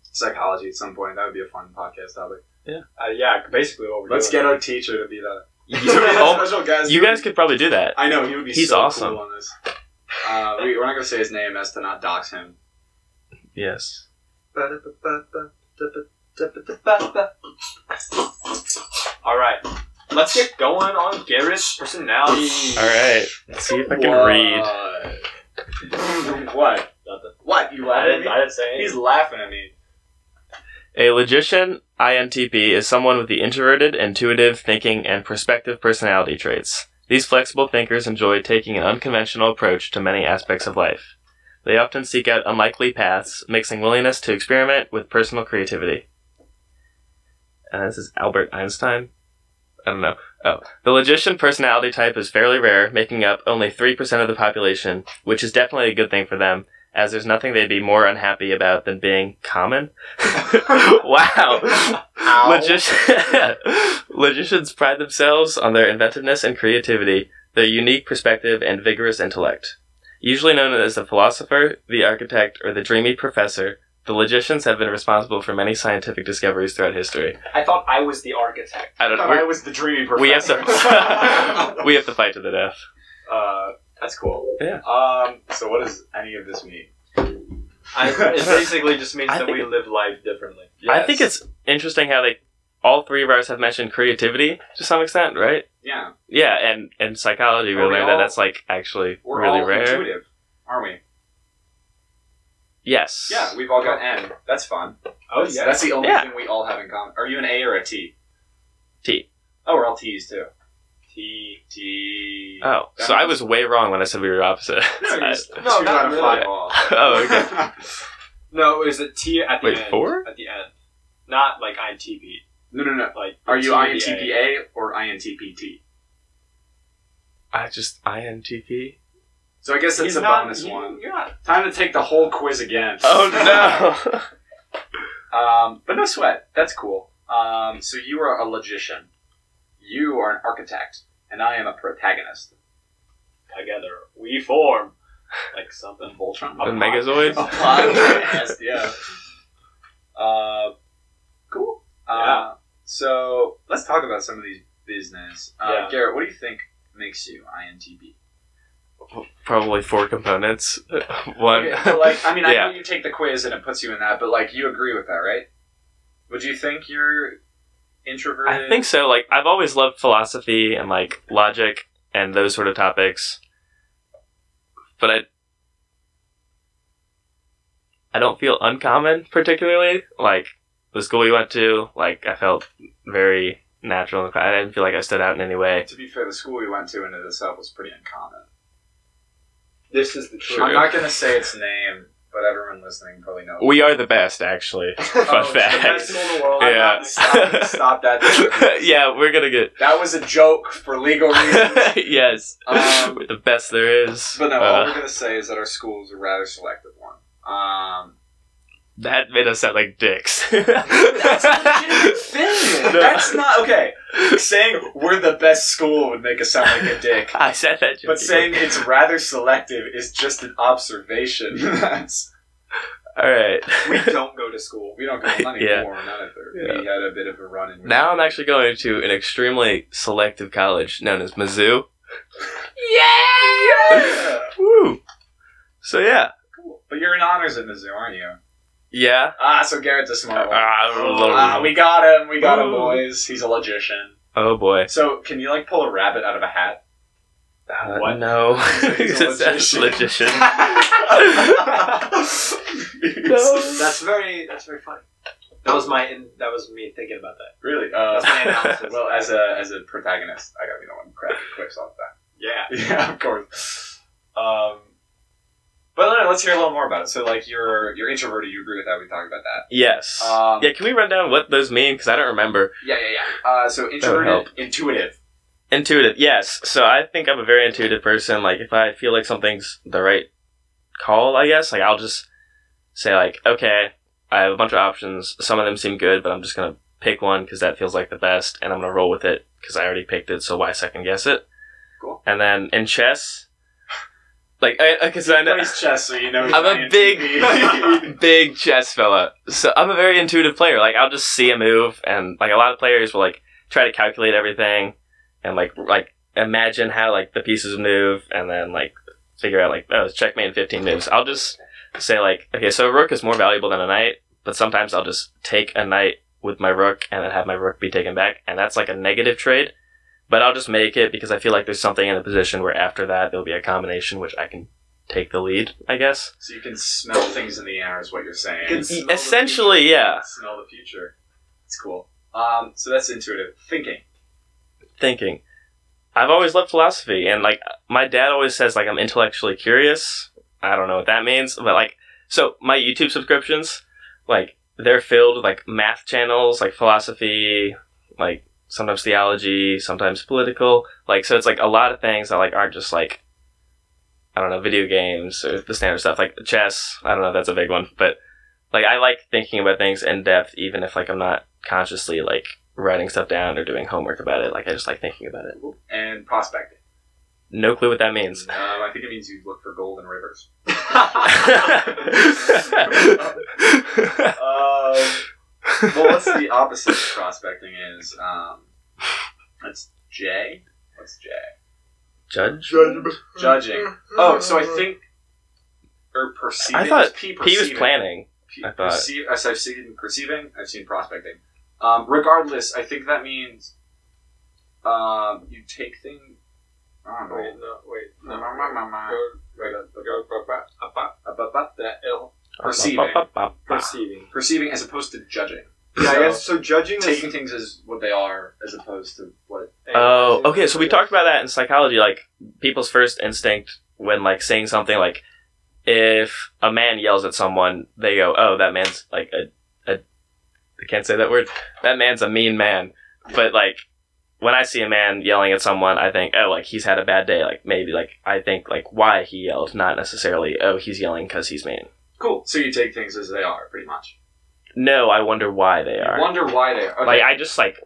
psychology at some point. That would be a fun podcast topic. Uh, yeah, basically what we're Let's doing. get our teacher to be the, to be You, the oh, special guest. you guys could probably do that. I know he would be He's so awesome. cool on this. Uh, we, we're not going to say his name as to not dox him. Yes. All right, let's get going on Garrett's personality. All right. Let's see if I can read. read. what? Nothing. What? You I laughing at didn't, me? I didn't say anything. He's laughing at me. A logician, INTP, is someone with the introverted, intuitive, thinking, and perspective personality traits. These flexible thinkers enjoy taking an unconventional approach to many aspects of life. They often seek out unlikely paths, mixing willingness to experiment with personal creativity. And this is Albert Einstein. I don't know. Oh, the logician personality type is fairly rare, making up only three percent of the population, which is definitely a good thing for them, as there's nothing they'd be more unhappy about than being common. (laughs) (laughs) wow. Logician- (laughs) Logicians pride themselves on their inventiveness and creativity, their unique perspective, and vigorous intellect. Usually known as the philosopher, the architect, or the dreamy professor, the logicians have been responsible for many scientific discoveries throughout history. I thought I was the architect. I I don't thought I was the dreamy professor. we have to we have to fight to the death. uh, that's cool. Yeah. Um. So what does any of this mean? I, it (laughs) basically just means I that think we live life differently. I think it's interesting how they all three of ours have mentioned creativity to some extent, right? yeah. Yeah, and and psychology we Are we learned that all- that's like actually We're really all rare. intuitive, aren't we? Yes. Yeah, we've all got N. That's fun. Oh That's- yeah. That's the only Yeah. thing we all have in common. Are you an A or a T? T. Oh, we're all T's too. T. T. Oh, so I was way wrong when I said we were opposite. (laughs) No, you're just No, not really. five all. (laughs) oh, okay. (laughs) No, is it T at the Wait, end? four? At the end, not like INTP. no, no, no. Like Are you TBA. INTPA or INTPT? I just INTP. So I guess that's He's a not- bonus you- one. You're not. Time to take the whole quiz again. Oh no. Um, but no sweat. That's cool. Um, so you are a logician. You are an architect, and I am a protagonist. Together we form like something. (laughs) Voltron. A Megazord? A podcast. yeah. Uh, cool. Uh, Yeah. so let's talk about some of these business. Uh, Yeah. Garrett, what do you think makes you INTP? Probably four components. (laughs) One. Okay, but like, I mean, I (laughs) Yeah. know you take the quiz and it puts you in that, but like, you agree with that, right? Would you think you're introverted? I think so. Like I've always loved philosophy and like logic and those sort of topics. But I I don't feel uncommon particularly. Like the school we went to, like I felt very natural. I didn't feel like I stood out in any way. To be fair, the school we went to in it itself was pretty uncommon. This is the truth. I'm not going to say its name, but everyone listening probably knows. We are the best, actually. (laughs) Fun Oh, it's the fact. best in the world. Yeah. Stop, (laughs) stop that. yeah, we're gonna get. That was a joke for legal reasons. (laughs) yes, Um, we're the best there is. But no, all Uh, we're going to say is that our school is a rather selective one. Um, that made us sound like dicks. (laughs) that's a legitimate thing. No. That's not okay. Saying we're the best school would make us sound like a dick. (laughs) I said that. But saying it's rather selective is just an observation. (laughs) That's all right. We don't go to school. we don't go not Yeah. Not. Yeah. We had a bit of a run in. Now I'm actually going to an extremely selective college known as Mizzou. yeah. Woo! So yeah, Cool. But you're in honors at Mizzou, aren't you? Yeah. Ah, so Garrett's a smart one. Ah, Ah, we got him. We got him, boys. He's a logician. oh boy. So, can you like pull a rabbit out of a hat? Uh, What? No. (laughs) He's a logician. logician. (laughs) That's very. That's very funny. That was my. That was me thinking about that. really. Uh, That's my analysis. (laughs) well, as a as a protagonist, I gotta be the one cracking quips off that. Yeah. Yeah, of course. Um, but no, let's hear a little more about it. So, like, you're you're introverted. You agree with that? We talked about that. yes. Um, yeah. Can we run down what those mean? Because I don't remember. yeah, yeah, yeah. Uh, so introverted, intuitive. Intuitive, yes. So I think I'm a very intuitive person. Like if I feel like something's the right call, I guess, like I'll just say like, okay, I have a bunch of options. Some of them seem good, but I'm just gonna pick one because that feels like the best, and I'm gonna roll with it because I already picked it. So why second guess it? Cool. And then in chess, like, because I, know plays chess, so you know. I'm a big, (laughs) big chess fella. So I'm a very intuitive player. Like I'll just see a move, and like a lot of players will like try to calculate everything, and like like imagine how like the pieces move, and then like figure out like oh it's checkmate in 15 moves. I'll just say like okay, so a rook is more valuable than a knight, but sometimes I'll just take a knight with my rook and then have my rook be taken back, and that's like a negative trade. But I'll just make it because I feel like there's something in the position where after that there'll be a combination which I can take the lead, I guess. So you can smell things in the air, is what you're saying. You Essentially, yeah. Smell the future. It's cool. Um, so that's intuitive thinking. Thinking. I've always loved philosophy, and like my dad always says, like I'm intellectually curious. I don't know what that means, but like, so my YouTube subscriptions, like they're filled with like math channels, like philosophy, like sometimes theology, sometimes political. Like so, it's like a lot of things that like aren't just like I don't know video games or the standard stuff like chess. I don't know if that's a big one, but like I like thinking about things in depth, even if like I'm not consciously like writing stuff down or doing homework about it. Like I just like thinking about it. And prospecting. No clue what that means. Um, I think it means you look for gold in rivers. (laughs) (laughs) (laughs) Um, well, what's the opposite of prospecting is? Um, it's J. What's J? Judge. Judging. Oh, so I think or perceiving. I thought It's P was planning. P- I thought- perceive- as I've seen perceiving, I've seen prospecting. Um, regardless, I think that means um, you take things. I don't know. Wait, no, wait. No, No, no, no, no, no. Go, Right, go, uh, go, go, back, up, up, but- but that L. Perceiving. Perceiving. perceiving as opposed to judging. Yeah, I So, guess so. Judging taking is. things as what they are as opposed to what. Oh, okay. So we talked about that in psychology. Like people's first instinct when like saying something like, if a man yells at someone, they go, "Oh, that man's like a, a I can't say that word. That man's a mean man." But like when I see a man yelling at someone, I think, "Oh, like he's had a bad day." Like maybe like I think like why he yelled, not necessarily, "Oh, he's yelling because he's mean." Cool. So you take things as they are, pretty much. No, I wonder why they are. wonder why they are. Okay. Like I just like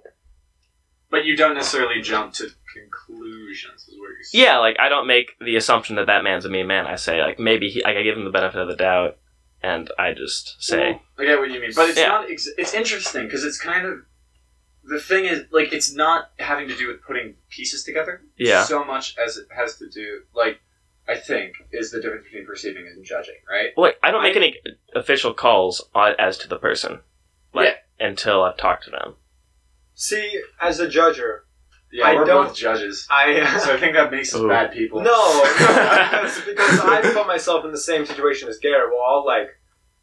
but you don't necessarily jump to conclusions, is what you're saying. Yeah, like I don't make the assumption that that man's a mean man. I say like maybe he, like I give him the benefit of the doubt, and I just say I get what you mean, but it's Yeah. not. Ex- it's interesting because it's kind of the thing is like it's not having to do with putting pieces together. Yeah. So much as it has to do like I think is the difference between perceiving and judging, right? well, like, I don't make I- any official calls on, as to the person, like until I've talked to them. See, as a judger, Yeah, I we're don't- both judges, I. (laughs) so I think that makes us bad people. No, (laughs) because, because I put myself in the same situation as Garrett. Well, I'll like,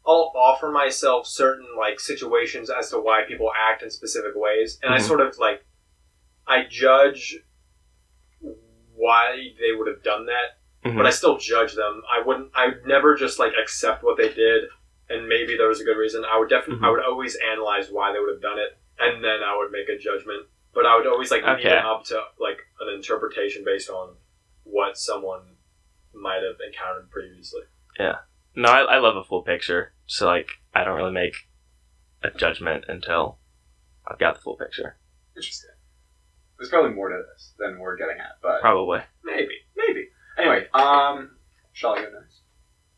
I'll offer myself certain like situations as to why people act in specific ways, and I Mhm. sort of like, I judge why they would have done that, Mhm. but I still judge them. I wouldn't. I would never just like accept what they did, and maybe there was a good reason. I would definitely. I Mhm. would always analyze why they would have done it, and then I would make a judgment. But I would always like leave Okay. it up to like an interpretation based on what someone might have encountered previously. Yeah. No, I, I love a full picture, so like I don't really make a judgment until I've got the full picture. Interesting. There's probably more to this than we're getting at, but Probably. maybe, maybe. Anyway, um, shall I go next?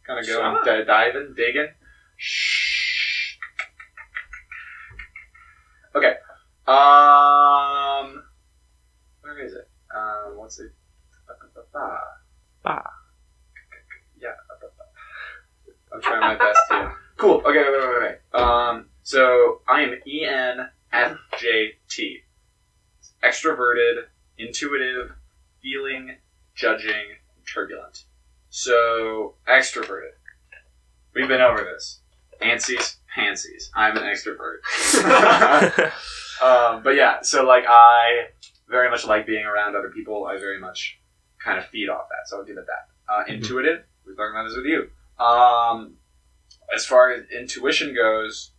Kind of go and Sure. di- dive in, dig in. Shh. Okay. Um, where is it? Um, what's it? Ba-ba-ba-ba. Yeah. I'm trying my best here. Cool. Okay. Wait. Wait. Wait. Um. So I am E ENFJT. Extroverted, intuitive, feeling, judging, turbulent. So extroverted. We've been over this. Antsies, pansies. I'm an extrovert. (laughs) um, but yeah, so like I very much like being around other people. I very much kind of feed off that. So I'll give it that. Uh, Mhm. Intuitive. We're talking about this with you. Um, as far as intuition goes,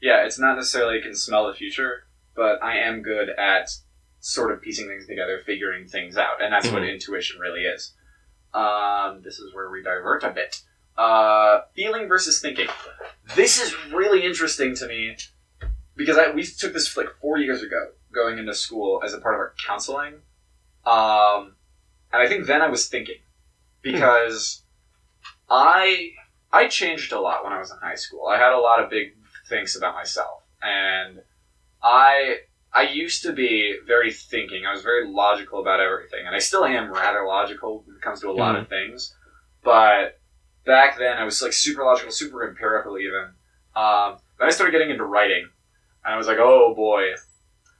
yeah, it's not necessarily I can smell the future, but I am good at sort of piecing things together, figuring things out, and that's what Mhm. intuition really is. Um, this is where we divert a bit. Uh, feeling versus thinking. This is really interesting to me because I, we took this like four years ago, going into school as a part of our counseling, um, and I think then I was thinking because I I changed a lot when I was in high school. I had a lot of big things about myself, and I I used to be very thinking. I was very logical about everything, and I still am rather logical when it comes to a lot of things. But back then, I was like super logical, super empirical, even. Um, then I started getting into writing, and I was like, oh boy,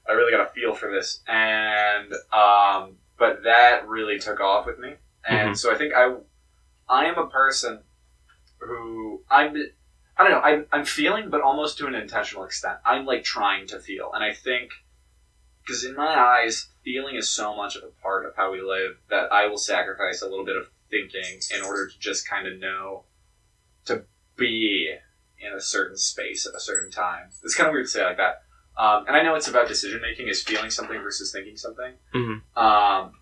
I really got a feel for this. And um, but that really took off with me, and so I think I I am a person who I'm I don't know I'm I'm feeling, but almost to an intentional extent. I'm like trying to feel, and I think because in my eyes, feeling is so much of a part of how we live that I will sacrifice a little bit of thinking in order to just kind of know to be in a certain space at a certain time. It's kind of weird to say like that. Um, and I know it's about decision making, is feeling something versus thinking something. Mhm. Um,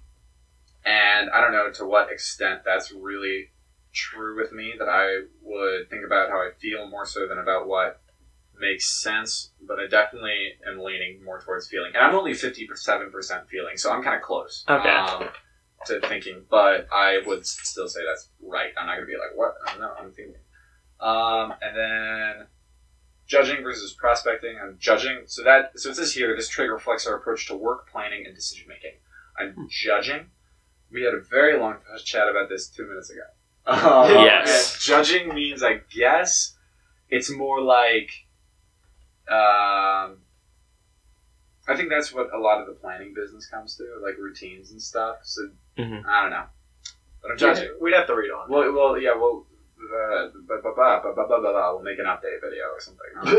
and I don't know to what extent that's really true with me. That I would think about how I feel more so than about what makes sense. But I definitely am leaning more towards feeling, and I'm only fifty-seven percent feeling, so I'm kind of close. Okay. Um, to thinking, but I would still say that's right. I'm not gonna be like, what? No, I'm thinking. Um, and then judging versus prospecting. I'm judging. So that so it says here this trait reflects our approach to work planning and decision making. I'm judging. We had a very long chat about this two minutes ago. Uh, (laughs) yes. Okay. Judging means, I guess, it's more like. Um, I think that's what a lot of the planning business comes to, like routines and stuff. So mm-hmm. I don't know, but I'm judging. Yeah, we'd have to read on. Well, well, yeah, well, uh, blah, blah, blah, blah, blah, blah, blah, we'll make an update video or something. (laughs)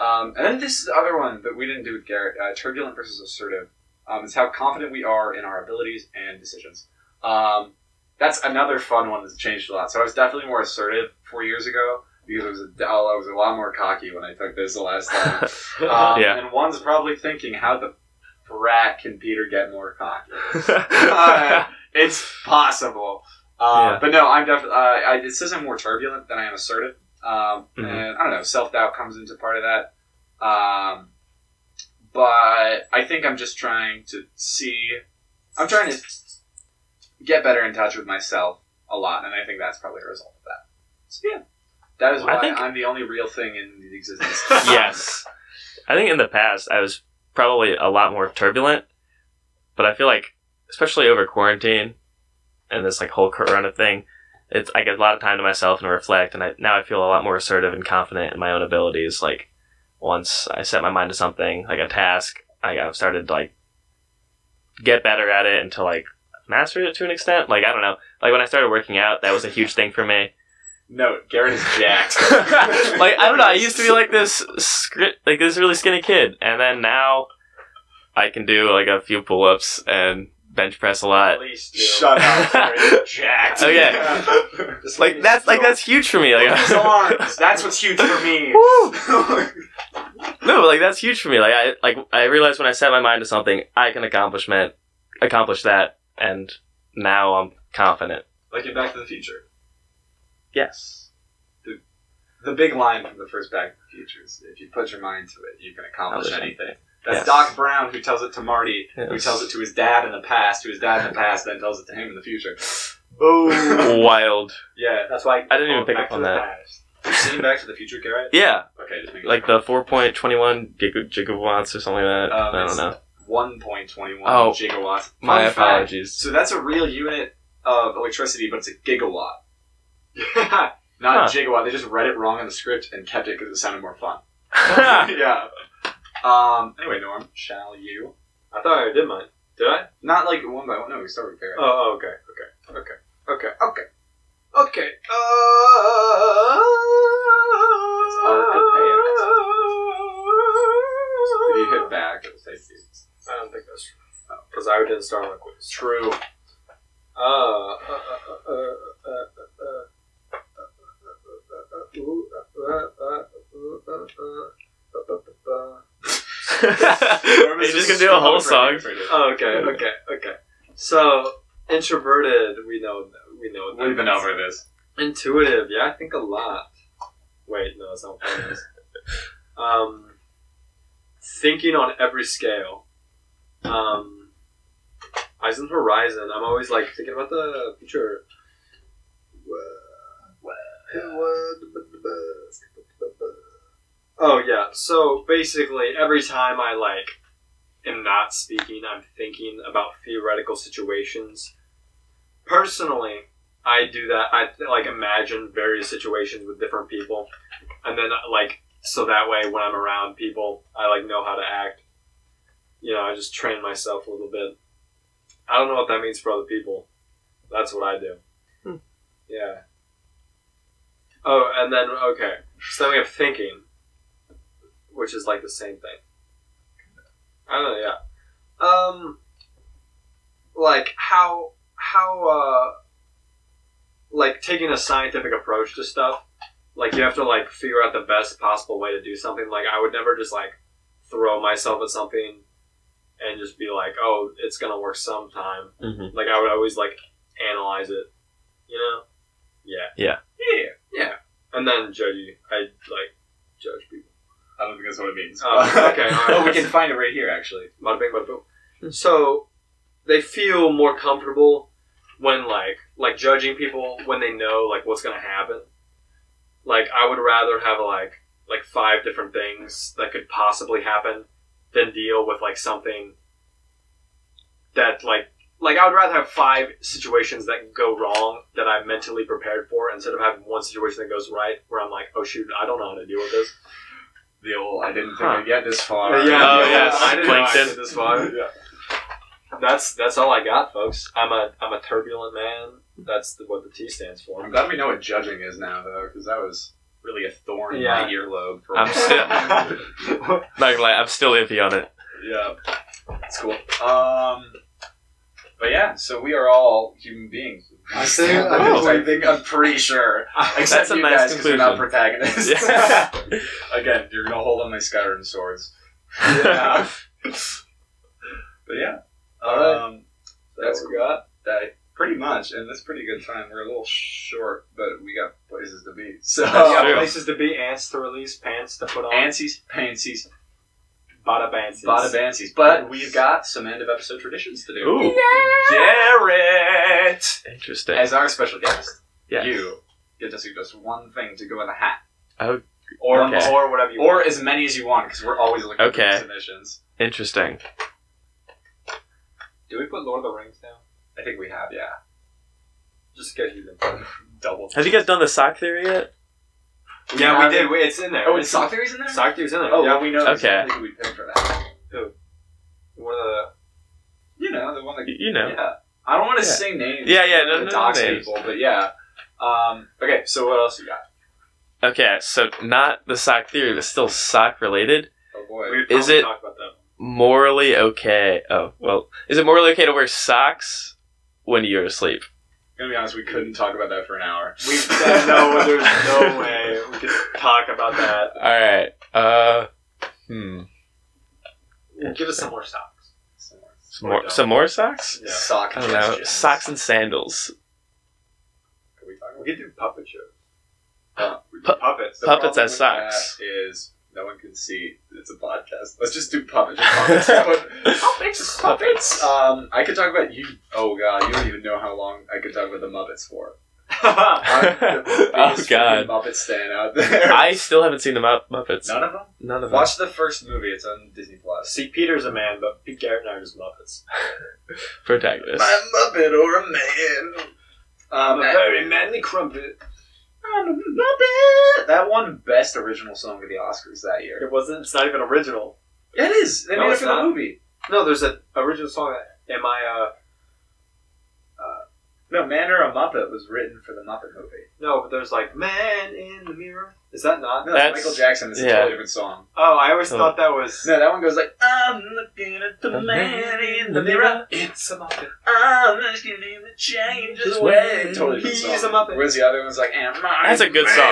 um, and then this is the other one that we didn't do with Garrett: uh, turbulent versus assertive. Um, it's how confident we are in our abilities and decisions. Um, that's another fun one that's changed a lot. So I was definitely more assertive four years ago because I was a, oh, was a lot more cocky when I took this the last time. (laughs) Um, Yeah. And one's probably thinking, how the brat can Peter get more cocky? (laughs) Uh, it's possible. Uh, Yeah. But no, I'm definitely. Uh, I, it says I'm more turbulent than I am assertive, um, Mhm. and I don't know. Self doubt comes into part of that. Um, but I think I'm just trying to see. I'm trying to get better in touch with myself a lot, and I think that's probably a result of that. So yeah, that is I why think- I'm the only real thing in existence. (laughs) (laughs) yes. I think in the past I was probably a lot more turbulent, but I feel like, especially over quarantine and this like whole corona thing, it's I get a lot of time to myself and reflect, and I, now I feel a lot more assertive and confident in my own abilities. Like once I set my mind to something, like a task, I, I've started to like get better at it until like mastered it to an extent. Like I don't know, like when I started working out, that was a huge thing for me. No, Garrett is jacked. (laughs) like I don't know. I used to be like this, scri- like this really skinny kid, and then now I can do like a few pull-ups and bench press a lot. At least Shut up. Garrett. jacked. (laughs) Okay. (laughs) Like that's like that's huge for me. Like His arms. That's what's huge for me. Woo! no, but like that's huge for me. Like I like I realized when I set my mind to something, I can accomplishment accomplish that, and now I'm confident. like in Back to the Future. Yes. The big line from the first Back to the Future is if you put your mind to it, you can accomplish anything. That's Yes. Doc Brown who tells it to Marty, who tells it to his dad in the past, who his dad in the past then tells it to him in the future. (laughs) Boom! Wild. yeah. That's why I didn't even pick up on that. You've seen Back to the Future, Garrett? Yeah, Okay, just like the 4.21 giga- gigawatts or something like that. Um, I don't know. 1.21 Oh, gigawatts. My Fun fact, apologies. So that's a real unit of electricity, but it's a gigawatt. (laughs) Not Huh. gigawatt. They just read it wrong in the script and kept it because it sounded more fun. (laughs) (laughs) yeah. Um. Anyway, Norm, shall you? I thought I did mine. Did I? Not like one by one. No, we start with Garrett. Oh, oh, okay, okay, okay, okay, okay, okay. If you hit back, it'll say you. I don't think that's true. Because I didn't start on the quiz. True. Uh, (laughs) uh, uh, uh, uh, uh, You're just gonna do a whole song. Oh, okay, okay, okay. So introverted, we know we know. We've been over this. Intuitive, yeah, I think a lot. Wait, no, that's not what that is. (laughs) Um, thinking on every scale. Um, Eisen Horizon. I'm always like thinking about the future. Oh yeah. So basically, every time I like am not speaking, I'm thinking about theoretical situations. Personally, I do that. I like imagine various situations with different people, and then like so that way when I'm around people, I like know how to act. You know, I just train myself a little bit. I don't know what that means for other people. That's what I do. Hmm. Yeah. Oh, and then okay, so then we have thinking, which is like the same thing. I don't know. Yeah. Um. Like how how uh like taking a scientific approach to stuff like you have to like figure out the best possible way to do something like i would never just like throw myself at something and just be like, oh, it's gonna work sometime. Mhm. Like I would always like analyze it, you know? Yeah. Yeah. Yeah. Yeah. And then judge you. I like judge people. I don't think that's what it means. Oh, okay, (laughs) alright. oh, we can find it right here, actually. Bada bing, bada boom. So they feel more comfortable when like like judging people when they know like what's gonna happen. Like I would rather have like like five different things that could possibly happen than deal with like something that like like I would rather have five situations that go wrong that I'm mentally prepared for instead of having one situation that goes right where I'm like, oh shoot, I don't know how to deal with this. The old, I didn't think Huh. I'd get this far. Oh, yes, I didn't know I Plankton. did this far. (laughs) Yeah. That's that's all I got, folks. I'm a I'm a turbulent man. That's the, what the T stands for. I'm glad we know what judging is now, though, because that was really a thorn Yeah. in my earlobe. For I'm still- (laughs) Not gonna lie, I'm still iffy on it. yeah, it's cool. Um, but yeah, so we are all human beings. I think- Oh. I think I'm pretty sure. (laughs) Except That's a you nice guys, because you're not protagonists. Yeah. (laughs) Again, you're gonna hold on my Skyrim swords. Yeah. But yeah, Alright. um, That's what we got. that pretty much, and that's pretty good time. We're a little short, but we got places to be. So, We got true. places to be, ants to release, pants to put on. antsies, pansies, bada bansies. bada bansies. But we've got some end of episode traditions to do. Ooh, Garrett, interesting. as our special guest, Yes. you get to suggest one thing to go in the hat, Oh, or Okay. or whatever you or want. as many as you want, because we're always looking Okay. for submissions. Interesting. Do we put Lord of the Rings down? I think we have, yeah. Just get you them. (laughs) Double. Have you guys done the sock theory yet? Yeah, have we it. did. We, it's in there. Oh, it's sock theories in there. Sock Dude's in there. Oh, yeah. we know. Okay. who we picked for that. One of the. You know, the one that You know. Yeah. I don't want to Yeah. say names. Yeah, yeah, I don't no, no, dox no names. people, but yeah. Um, okay, so what else you got? Okay, so not the sock theory, but still sock related. Oh boy. We Is probably it- talked about that. Morally okay. Oh, well. Is it morally okay to wear socks when you go to sleep? gonna be honest, we couldn't talk about that for an hour. We said no. There's no (laughs) way we could talk about that. Alright. Uh, hmm. Give us some more socks. Some more, some more socks? Yeah. Sock I don't know. Socks and sandals. Can we talk We could do puppet shows. uh, Pu- Puppets. the Puppets as socks. that Is no one can see. It's a podcast. Let's just do puppets. Puppets. (laughs) puppets. Puppets. Um, I could talk about you. Oh god, you don't even know how long I could talk about the Muppets for. (laughs) I'm the oh biggest god. Muppets stand out there. I still haven't seen the Mupp- Muppets. None of them. None of them. Watch the first movie. It's on Disney Plus. See, Peter's a man, but Pete Garrett and I are just Muppets. (laughs) Protagonist. My Muppet or a man. Um, a very manly crumpet. I'm a Muppet. That won Best Original Song of the Oscars that year. It wasn't. It's not even original. It is. They No, made it it's for not. the movie. No, there's an original song that am I uh No, Man or a Muppet was written for the Muppet movie. no, but there's like man in the mirror. Is that not? No, That's- Michael Jackson. It's a totally different song. Oh, I always Oh. thought that was. No, that one goes like, I'm looking at the, man in the mirror. It's a Muppet. I'm asking him to change his His way. way. Totally He's different a song. Muppet. Whereas the other one's like, Am I That's a good man? song.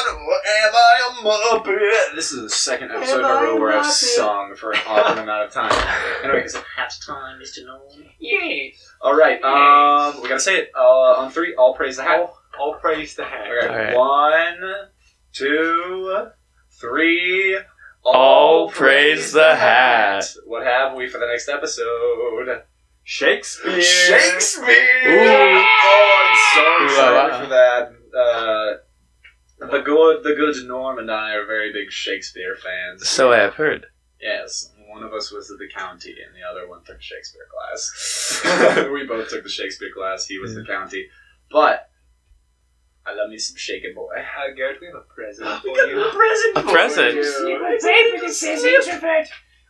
Am I a Muppet? This is the second episode in Am a I row a where I've sung for an awkward amount of time. (laughs) Anyway, is it hat time, Mr. Nolan? Yes. All right, um, we gotta say it uh, on three. All praise the hat. All, all praise the hat. Okay, Alright. one, two, three. All praise the hat. What have we for the next episode? Shakespeare. Shakespeare. Ooh. Oh, I'm so Ooh, excited la, la. for that. Uh, the good, the good Norm and I are very big Shakespeare fans. So I have heard. Yes, one of us was at the county, and the other one took Shakespeare class. (laughs) we both took the Shakespeare class. He was the county, but I love me some Shakin' Boy. Uh, Garrett, we have a present We for you. a present. A for present? you.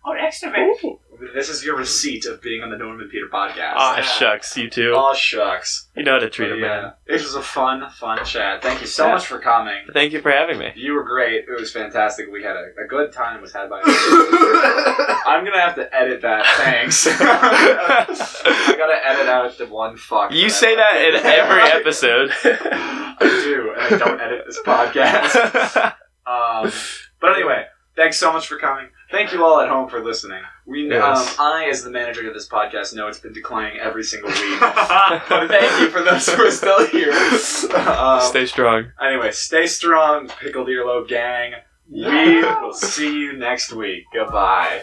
or extrovert. This is your receipt of being on the Norm and Peter podcast. Aw, Yeah. shucks, you two. Aw, shucks. You know how to treat But a yeah, man. this was a fun, fun chat. Thank you so Yeah. much for coming. Thank you for having me. You were great. It was fantastic. We had a, a good time. Was had by. (laughs) I'm gonna have to edit that. Thanks. (laughs) I gotta edit out the one fuck. You say that in every episode. (laughs) I do, and I don't edit this podcast. Um, but anyway, Thanks so much for coming. Thank you all at home for listening. We, Yes. um, I, as the manager of this podcast, know it's been declining every single week. but (laughs) thank you for those who are still here. (laughs) Um, Stay strong. anyway, stay strong, pickled earlobe gang. We will see you next week. Goodbye.